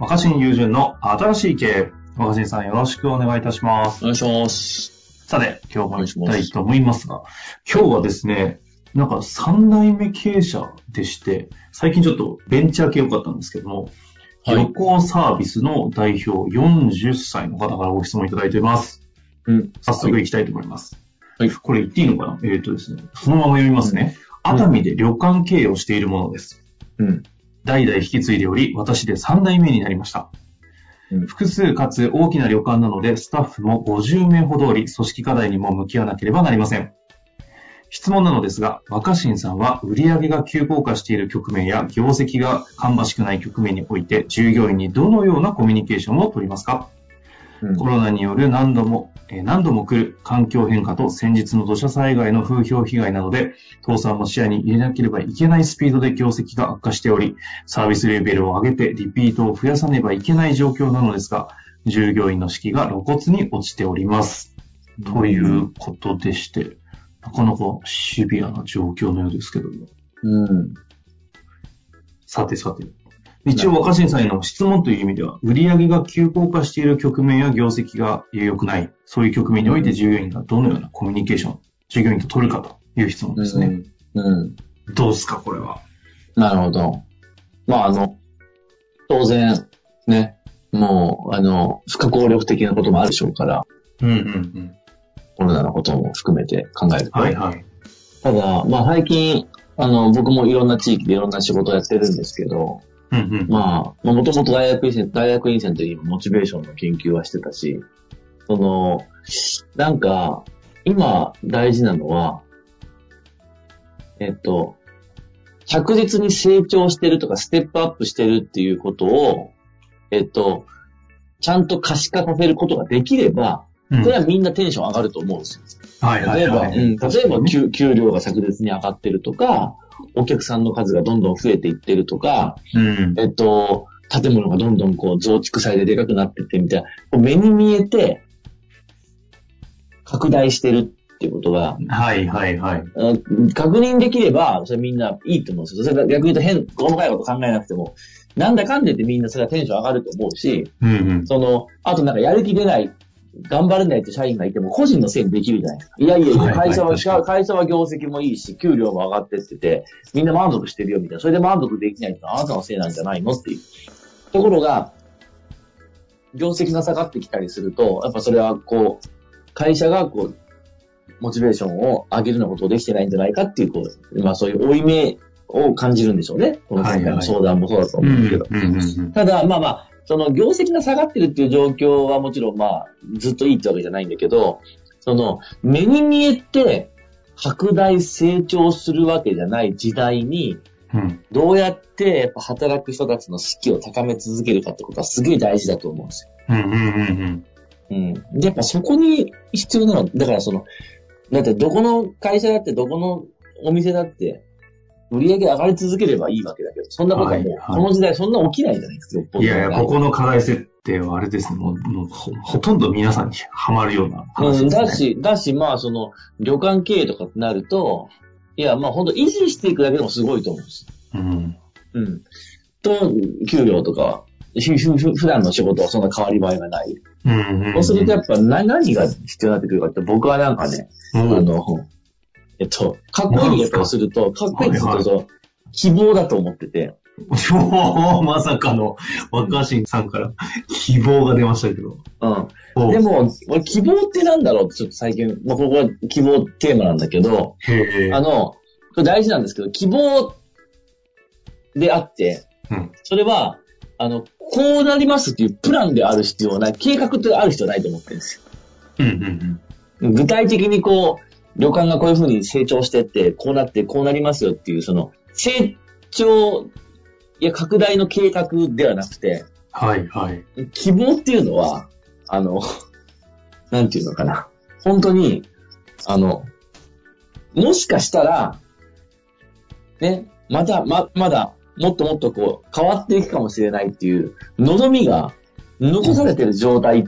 若新友人の新しい経営。若新さんよろしくお願いいたします。お願いします。さて、今日も行きたいと思いますが、今日はですね、なんか三代目経営者でして、最近ちょっとベンチャー系良かったんですけども、はい旅行サービスの代表40歳の方からご質問いただいています。うん。早速行きたいと思います。はいこれ言っていいのかな？えっ、とですね、そのまま読みますね。熱海で旅館経営をしているものです。うん。代々引き継いでおり、私で3代目になりました。うん複数かつ大きな旅館なので、スタッフも50名ほどおり、組織課題にも向き合わなければなりません。質問なのですが、若新さんは売上が急降下している局面や業績が芳しくない局面において、従業員にどのようなコミュニケーションを取りますか？うんコロナによる何度も、えー何度も来る環境変化と先日の土砂災害の風評被害などで、倒産も視野に入れなければいけないスピードで業績が悪化しており、サービスレベルを上げてリピートを増やさねばいけない状況なのですが、従業員の士気が露骨に落ちております。ということでして、なかなかシビアな状況のようですけども。うん。さてさて。一応若新さんへの質問という意味では、売上が急降下している局面や業績が良くない、そういう局面において従業員がどのようなコミュニケーション、従業員と取るかという質問ですね。うん。うん。どうですか、これは。なるほど。まあ、あの、当然、ね、もう、あの、不可抗力的なこともあるでしょうから、うん。うん。うん。コロナのことも含めて考えると。はいはい。ただ、まあ、最近、あの、僕もいろん。な地域でいろん。な仕事をやってるん。ですけど、まあ、もともと大学院生、大学院生の時にモチベーションの研究はしてたし、その、なんか、今大事なのは、えっと、着実に成長してるとかステップアップしてるっていうことを、えっと、ちゃんと可視化させることができれば、うんそれはみんなテンション上がると思うんですよ。はいはい例えば、はい。うん、例えば給給料が昨日に上がってるとか、お客さんの数がどんどん増えていってるとか、うん。えっと、建物がどんどんこう増築されてでかくなってってみたいな、目に見えて、拡大してるっていうことが、はいはいはい。あ確認できれば、それみんないいと思うんですよ。それが逆に言うと変、細かいこと考えなくても、なんだかんでってみんなそれはテンション上がると思うし、うんうん。その、あとなんかやる気出ない、頑張れないって社員がいても個人のせいにできるじゃないですか。いやいやいや、会社は、会社は業績もいいし、給料も上がってってて、みんな満足してるよみたいな。それで満足できないってのはあなたのせいなんじゃないのっていう。ところが、業績が下がってきたりすると、やっぱそれはこう、会社がこう、モチベーションを上げるようなことをできてないんじゃないかっていう、こう、まあそういう負い目を感じるんでしょうね。この今回の相談もそうだとう思うんですけど。ただ、まあまあ、その業績が下がってるっていう状況はもちろんまあ、ずっといいってわけじゃないんだけど、その、目に見えて拡大成長するわけじゃない時代に、うん。どうやってやっぱ働く人たちの士気を高め続けるかってことはすげえ大事だと思うんですよ。うんうんうんうん。で、やっぱそこに必要なのは、だからその、だってどこの会社だってどこのお店だって、売り上げ上がり続ければいいわけだけど、そんなことはもう、はいはいこの時代そんな起きないじゃないですか、いやいや、ここの課題設定はあれですね。もう、もうほほとんど皆さんにハマるような話うん、ですね。だし、だし、まあ、その、旅館経営とかってなると、いや、まあ、本当維持していくだけでもすごいと思うんです。うん。うん。と、給料とかは、ふふふ普段の仕事はそんな変わり映えがない。うんうんうん。そうするとやっぱな何が必要になってくるかって、僕はなんかね、うんあの、えっと、かっこいい言い方をすると、か？っこいいってするはいと、希望だと思ってて、お ーまさかの若新さんから希望が出ましたけど。うん。おでも、俺希望ってなんだろう？ってちょっと最近、まあ、ここは希望テーマなんだけど。あの、これ大事なんですけど、希望であって、うんそれは、あの、こうなりますっていうプランである必要はない、計画ってある必要はないと思ってるんですよ。うんうんうん。具体的にこう、旅館がこういうふうに成長してって、こうなって、こうなりますよっていう、その、成長や拡大の計画ではなくて、はい、はい。希望っていうのは、あの、なんていうのかな。本当に、あの、もしかしたら、ね、また、ま、まだ、もっともっとこう、変わっていくかもしれないっていう、望みが残されてる状態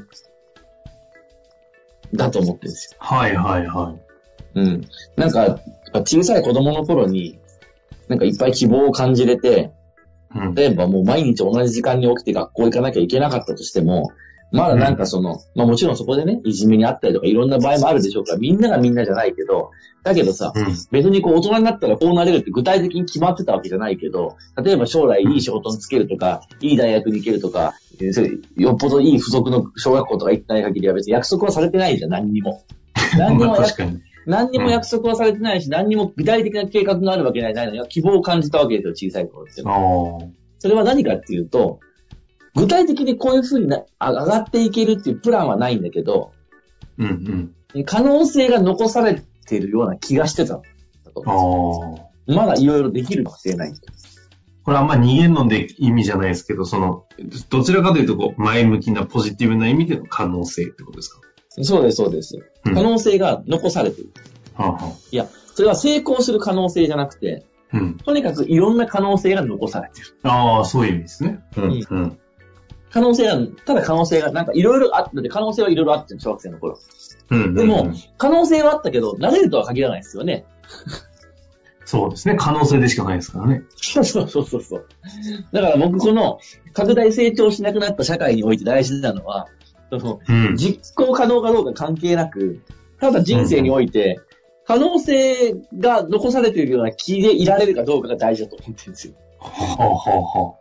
だと思ってるんですよ。はい、はい、はい。うん。なんか、小さい子供の頃に、なんかいっぱい希望を感じれて、うん。例えばもう毎日同じ時間に起きて学校行かなきゃいけなかったとしても、まだなんかその、まあもちろんそこでね、いじめにあったりとかいろんな場合もあるでしょうから、みんながみんなじゃないけど、だけどさ、うん。別にこう大人になったらこうなれるって具体的に決まってたわけじゃないけど、例えば将来いい仕事に就けるとか、いい大学に行けるとか、よっぽどいい付属の小学校とか行ってない限りは別に約束はされてないじゃん、何にも。何にまも確かに。何にも約束はされてないし、何にも具体的な計画があるわけないのに、希望を感じたわけですよ、小さい頃って。それは何かっていうと、具体的にこういう風になあ上がっていけるっていうプランはないんだけど、うん、うん。可能性が残されているような気がしてたんだとああ。まだいろいろできるかもしれない。これあんま逃げんので意味じゃないですけど、その、どちらかというと、こう、前向きなポジティブな意味での可能性ってことですか？そうです、そうです。うん可能性が残されている。はあ、はいや、それは成功する可能性じゃなくて、あ、うん。とにかくいろんな可能性が残されている。ああ、そういう意味ですね。うん。可能性が、ただ可能性が、なんかいろいろあって、可能性はいろいろあって、小学生の頃。うん。でもうん、可能性はあったけど、なれるとは限らないですよね。そうですね。可能性でしかないですからね。そうそうそうそうそう。だから僕この拡大成長しなくなった社会において大事なのは、そのうん。実行可能かどうか関係なく、ただ人生において、可能性が残されているような気でいられるかどうかが大事だと思ってるんですよ。はあ、はあ、は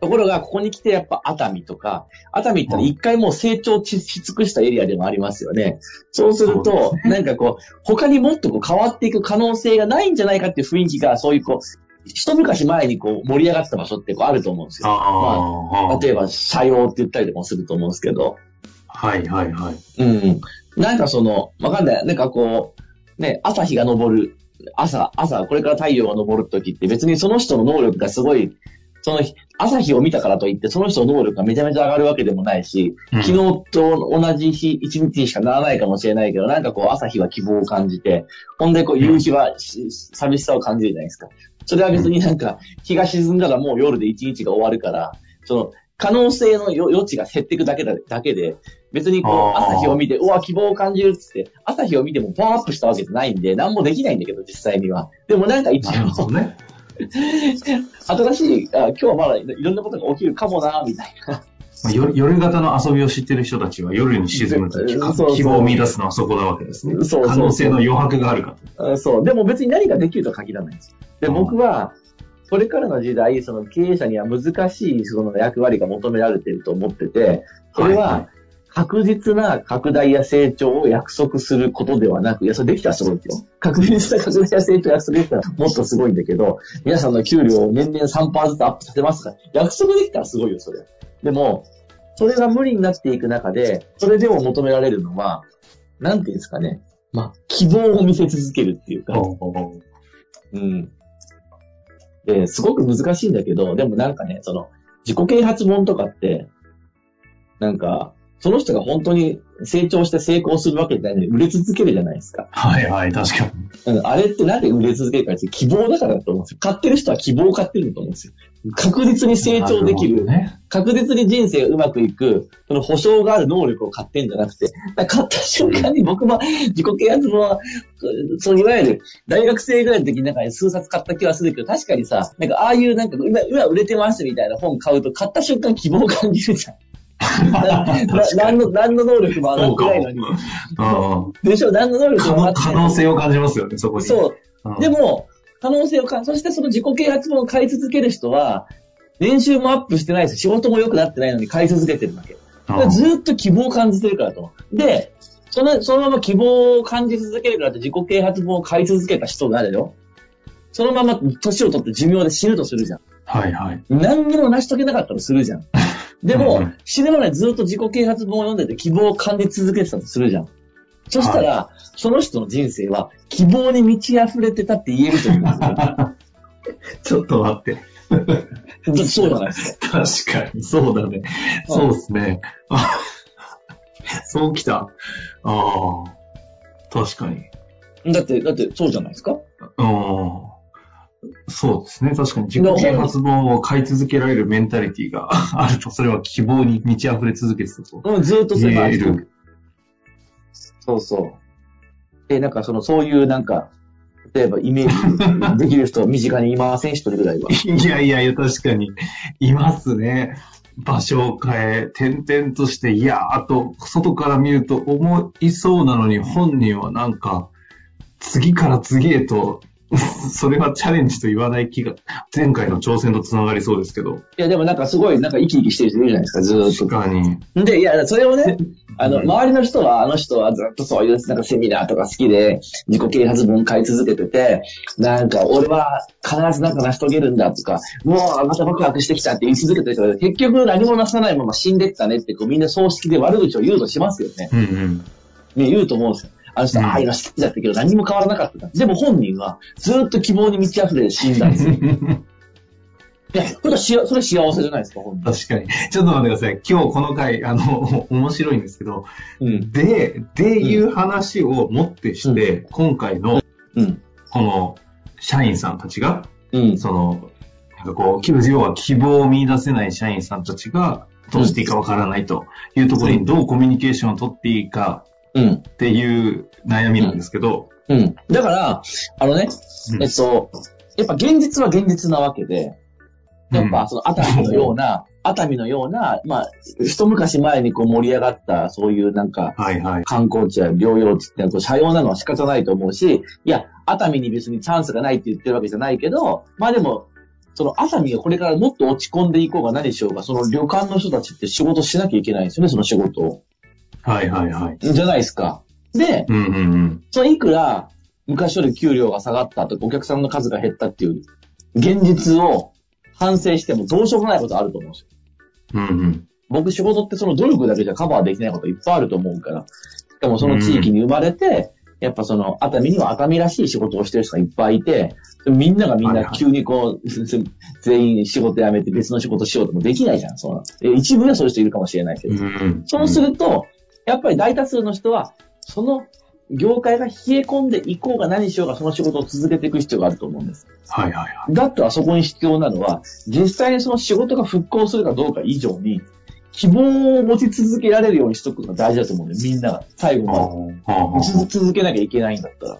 ところが、ここに来てやっぱ熱海とか、熱海って一回もう成長し尽くしたエリアでもありますよね。そうすると、なんかこう、他にもっとこう変わっていく可能性がないんじゃないかっていう雰囲気が、そういうこう、一昔前にこう盛り上がった場所ってこうあると思うんですあ。よ。ああ、例えば、社用って言ったりとかもすると思うんですけど、はい、はい、はい。うん。なんかその、わかんない。なんかこう、ね、朝日が昇る、朝、朝、これから太陽が昇る時って別にその人の能力がすごい、その朝日を見たからといってその人の能力がめちゃめちゃ上がるわけでもないし、うん昨日と同じ日、一日にしかならないかもしれないけど、なんかこう朝日は希望を感じて、ほんでこう夕日はし寂しさを感じるじゃないですか。それは別になんか日が沈んだらもう夜で一日が終わるから、その可能性の余余地が減っていくだけだだけで、別にこう朝日を見て、うわ、希望を感じるっつって、朝日を見てもパワーアップしたわけじゃないんで、何もできないんだけど、実際には。でもなんか一応、どね。新しい、あ今日はまだいろんなことが起きるかもな、みたいな。まあ夜夜型の遊びを知ってる人たちは夜に沈むとき、う希望を見出すのはそこなわけですね。そうそう可能性の余白があるかあそう。でも別に何ができるとは限らないんです。で、うん僕は、これからの時代、その経営者には難しいその役割が求められていると思ってて、それは確実な拡大や成長を約束することではなく、いや、それできたらすごいですよ。確実な拡大や成長を約束できたらもっとすごいんだけど、皆さんの給料を年々3%ずつアップさせますから、約束できたらすごいよ、それ。でも、それが無理になっていく中で、それでも求められるのは、なんていうんですかね。まあ、希望を見せ続けるっていうか、ら。うん。で、すごく難しいんだけど、でもなんかね、その、自己啓発本とかって、なんか、その人が本当に成長して成功するわけじゃないのに売れ続けるじゃないですか。はいはい、確かに。うん、あれってなんで売れ続けるかって希望だからだと思うんですよ。買ってる人は希望を買ってると思うんですよ。確実に成長できる。なほどね。確実に人生がうまくいく、その保証がある能力を買ってんじゃなくて、買った瞬間に僕も自己啓発本は、そのいわゆる大学生ぐらいの時になんか数冊買った気はするけど、確かにさ、なんかああいうなんか今、今売れてますみたいな本買うと買った瞬間希望を感じるじゃん。何の、何の能力も上がってないのに。うんでしょ？何の能力も上がって可ない能性を感じますよね、そこに。そう。うん。でも、可能性を感じ、そしてその自己啓発本を買い続ける人は、年収もアップしてないし、仕事も良くなってないのに買い続けてるわけ。ずっと希望を感じてるからと。で、その、そのまま希望を感じ続けるからって自己啓発本を買い続けた人があるよ。そのまま年を取って寿命で死ぬとするじゃん。はいはい。何にも成し遂げなかったとするじゃん。でも、うん死ぬまでずっと自己啓発本を読んでて希望を感じ続けてたとするじゃん。そしたら、その人の人生は希望に満ち溢れてたって言えると思うんですよ。ちょっと待って。そうじゃないですか。確かに、そうだね。そうですね。あ そうきた。ああ、確かに。だって、だってそうじゃないですか。うん。そうですね。確かに自己啓発本を買い続けられるメンタリティが あると、それは希望に満ち溢れ続けてたと。うん、ずっとそれがある。そうそう。え、なんかその、そういうなんか、例えばイメージできる人、身近にいません一人ぐらいは。いやいやいや、確かに。いますね。場所を変え、点々として、いやーと、外から見ると思いそうなのに、本人はなんか、次から次へと、それはチャレンジと言わない気が、前回の挑戦と繋がりそうですけど。いや、でもなんかすごい、なんか生き生きしてる人いるじゃないですか、ずーっと確。かに。で、いや、それをね、あの、うん周りの人は、あの人はずっとそういう、なんかセミナーとか好きで、自己啓発本買い続けてて、なんか、俺は必ずなんか成し遂げるんだとか、もうまたワクワクしてきたって言い続けてる人が、結局何もなさないまま死んでったねって、こうみんな葬式で悪口を言うとしますよね。うんうん。ね、言うと思うんですよ。あの人、うんああいうの好きだったけど何も変わらなかった。でも本人はずっと希望に満ち溢れて死んだんですよ。いや、それそれ幸せじゃないですか、本人。確かに。ちょっと待ってください。今日この回、あの、面白いんですけど、うん。で、でいう話をもってして、今回の、うん。この、社員さんたちが、うん。その、なんかこう、要は希望を見出せない社員さんたちが、どうしていいかわからないというところにどうコミュニケーションを取っていいかうん。っていう悩みなんですけど、うん。だから、あのね、うんえっと、やっぱ現実は現実なわけで、やっぱその熱海のような、熱海のような、まあ、一昔前にこう盛り上がった、そういうなんか、はいはい。観光地や療養地ってのは社用なのは仕方ないと思うし、いや、熱海に別にチャンスがないって言ってるわけじゃないけど、まあでも、その熱海がこれからもっと落ち込んでいこうが何しようが、その旅館の人たちって仕事しなきゃいけないんですよね、その仕事を。はいはいはい。じゃないですか。で、うんうんうん。そのいくら昔より給料が下がったとかお客さんの数が減ったっていう現実を反省してもどうしようもないことあると思うんですよ。うんうん。僕仕事ってその努力だけじゃカバーできないこといっぱいあると思うから。しかもその地域に生まれて、やっぱその熱海には熱海らしい仕事をしてる人がいっぱいいて、みんながみんはいはない急にこう、全員仕事辞めて別の仕事しようともできないじゃん。そのえ一部ではそういう人いるかもしれないけど。うんうん。そうすると、やっぱり大多数の人は、その業界が冷え込んでいこうが何しようがその仕事を続けていく必要があると思うんです。はいはいはい。だったらそこに必要なのは、実際にその仕事が復興するかどうか以上に、希望を持ち続けられるようにしとくのが大事だと思うんだよ、みんなが。最後まで。続けなきゃいけないんだったら。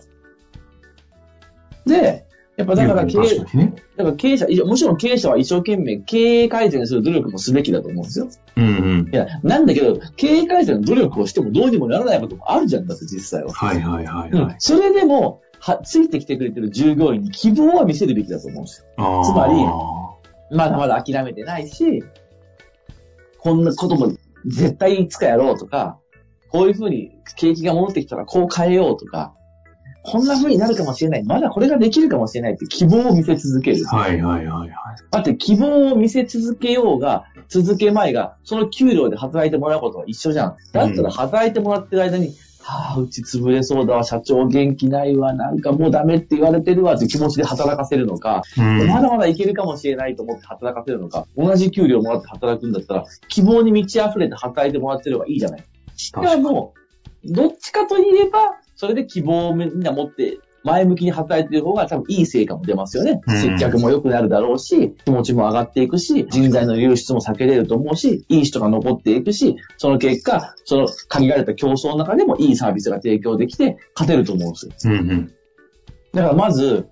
で、やっぱだから経営、ね。だから経営者、もちろん経営者は一生懸命経営改善する努力もすべきだと思うんですよ。うんうん。いや、なんだけど、経営改善の努力をしてもどうにもならないこともあるじゃんだって実際は。はいはいはいうんはい。それでも、は、ついてきてくれてる従業員に希望は見せるべきだと思うんですよ。つまりまだまだ諦めてないし、こんなことも絶対いつかやろうとか、こういうふうに景気が戻ってきたらこう変えようとか、こんな風になるかもしれない。まだこれができるかもしれないって希望を見せ続ける。はいはいはいはい。だって希望を見せ続けようが、続けまいが、その給料で働いてもらうことは一緒じゃん。だったら働いてもらってる間に、はあ、うち潰れそうだわ、社長元気ないわ、なんかもうダメって言われてるわって気持ちで働かせるのか、うんまだまだいけるかもしれないと思って働かせるのか、同じ給料もらって働くんだったら、希望に満ち溢れて働いてもらってる方がいいじゃない。しかも、どっちかといえば、それで希望をみんな持って、前向きに働いてる方が多分いい成果も出ますよね。うん接客も良くなるだろうし、気持ちも上がっていくし、人材の流出も避けれると思うし、いい人が残っていくし、その結果、その限られた競争の中でもいいサービスが提供できて、勝てると思うんですよ。うんうん。だからまず、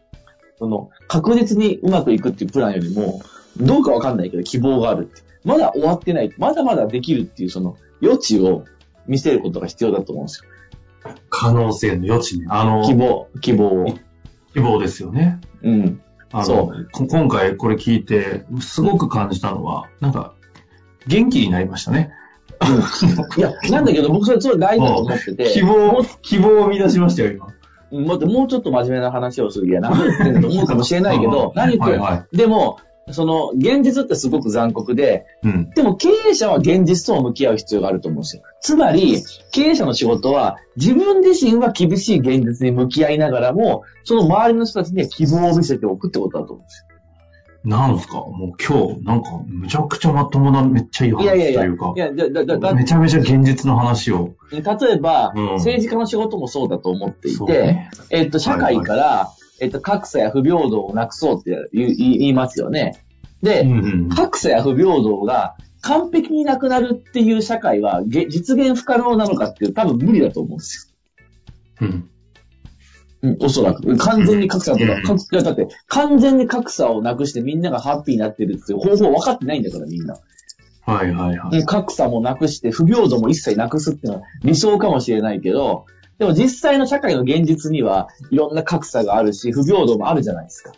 その、確実にうまくいくっていうプランよりも、どうかわかんないけど希望があるって。まだ終わってない。まだまだできるっていうその余地を見せることが必要だと思うんですよ。可能性の余地ね。あの、希望、希望を。希望ですよね。うん。あその、こ今回これ聞いて、すごく感じたのは、なんか、元気になりましたね。いや、なんだけど僕それ、それ大事だと思ってて。希望、希望を生み出しましたよ、今。うんもっと、もうちょっと真面目な話をする。いや、何言って思うかもしれないけど、何言ってはいはでも、その、現実ってすごく残酷で、うん。でも経営者は現実と向き合う必要があると思うんですよ。つまり、経営者の仕事は自分自身は厳しい現実に向き合いながらも、その周りの人たちには希望を見せておくってことだと思うんですよ。なんすか？もう今日、なんか、むちゃくちゃまともな、めっちゃいい話いやいやいや、というかい、や、だ、だ、めちゃめちゃ現実の話を。例えば、うん政治家の仕事もそうだと思っていて、ねえっと、社会から、えっと、格差や不平等をなくそうって言いますよね。で、うんうん格差や不平等が完璧になくなるっていう社会はげ実現不可能なのかっていう多分無理だと思うんですうん。よ。うん、おそらく。完全に格差とか、だって完全に格差をなくしてみんながハッピーになってるっていう方法分かってないんだからみんな。はいはいはい。うん格差もなくして不平等も一切なくすっていうのは理想かもしれないけど、でも実際の社会の現実にはいろんな格差があるし、不平等もあるじゃないですか。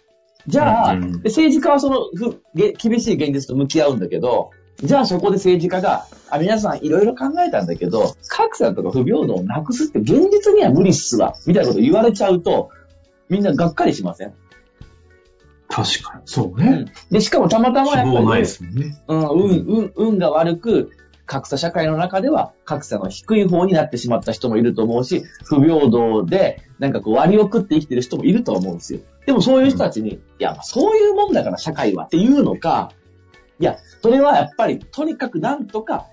じゃあ、うんうんで政治家はそのふげ厳しい現実と向き合うんだけど、じゃあそこで政治家が、あ、皆さんいろいろ考えたんだけど、格差とか不平等をなくすって現実には無理っすわ、みたいなこと言われちゃうと、みんながっかりしません、確かに。そうね。で、しかもたまたまやっぱり、ね。うん、運、運、運が悪く、格差社会の中では格差の低い方になってしまった人もいると思うし、不平等で、なんかこう割を食って生きてる人もいると思うんですよ。でもそういう人たちに、いや、まあそういうもんだから社会はっていうのか、いや、それはやっぱり、とにかくなんとか、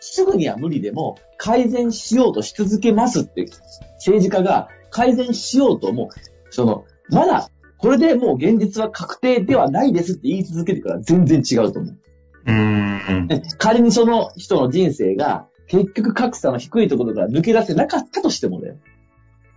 すぐには無理でも改善しようとし続けますって、政治家が改善しようとも、その、まだ、これでもう現実は確定ではないですって言い続けてから全然違うと思う。うーん。ね仮にその人の人生が結局格差の低いところから抜け出せなかったとしてもね、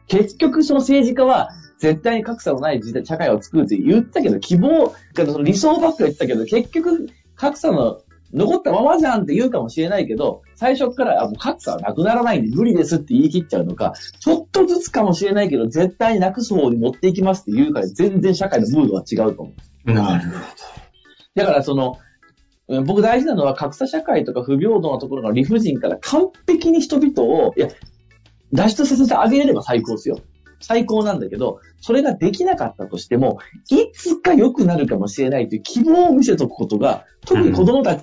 結局その政治家は絶対に格差のない時代、社会を作るって言ったけど、希望、その理想ばっかり言ってたけど、結局格差の残ったままじゃんって言うかもしれないけど、最初からあもう格差はなくならないんで無理ですって言い切っちゃうのか、ちょっとずつかもしれないけど、絶対になくす方に持っていきますって言うから、全然社会のムードは違うと思う。なるほだからその、うん僕大事なのは格差社会とか不平等なところの理不尽から完璧に人々を、いや、脱出させてあげれれば最高ですよ。最高なんだけど、それができなかったとしても、いつか良くなるかもしれないという希望を見せとくことが、特に子供た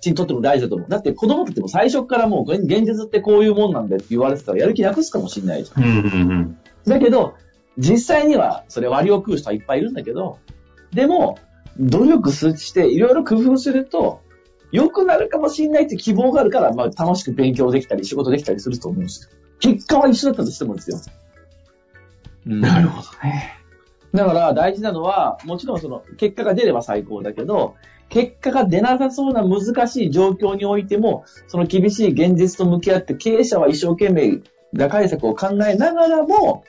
ちにとっても大事だと思う。だって子供たちも最初からもう現現実ってこういうもんなんだって言われてたらやる気なくすかもしれないじゃん。ど。うんうんうん。だけど、実際にはそれ割を食う人はいっぱいいるんだけど、でも、努力していろいろ工夫すると、良くなるかもしれないって希望があるから、まあ楽しく勉強できたり仕事できたりすると思うんですよ。結果は一緒だったとしてもですよ。うんなるほどね。だから大事なのは、もちろんその結果が出れば最高だけど、結果が出なさそうな難しい状況においても、その厳しい現実と向き合って経営者は一生懸命打開策を考えながらも、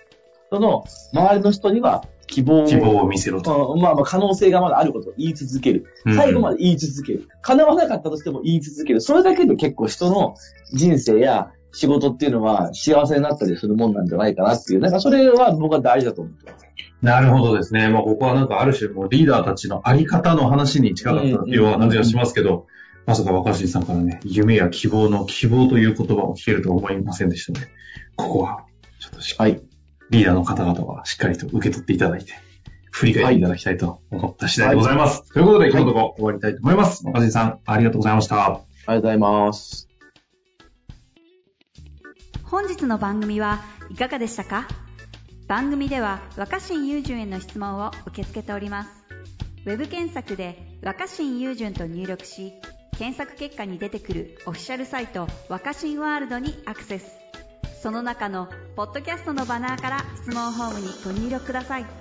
その周りの人には希望を希望を見せろと。うんまあまあ可能性がまだあることを言い続ける。うん最後まで言い続ける。叶わなかったとしても言い続ける。それだけで結構人の人生や仕事っていうのは幸せになったりするもんなんじゃないかなっていう。なんかそれは僕は大事だと思ってます。なるほどですね。まあ、ここはなんかある種もうリーダーたちのあり方の話に近かったような感じがしますけど、まさか若新さんからね、夢や希望の希望という言葉を聞けるとは思いませんでしたので、ここはちょっとしっかり、リーダーの方々はしっかりと受け取っていただいて、振り返っていただきたいと思った次第でございます。ということで、今日のところ終わりたいと思います。若新さん、ありがとうございました。ありがとうございます。本日の番組はいかがでしたか？番組では若新雄純への質問を受け付けておりますウェブ検索で若新雄純と入力し検索結果に出てくるオフィシャルサイト若新ワールドにアクセスその中のポッドキャストのバナーから質問ホームにご入力ください。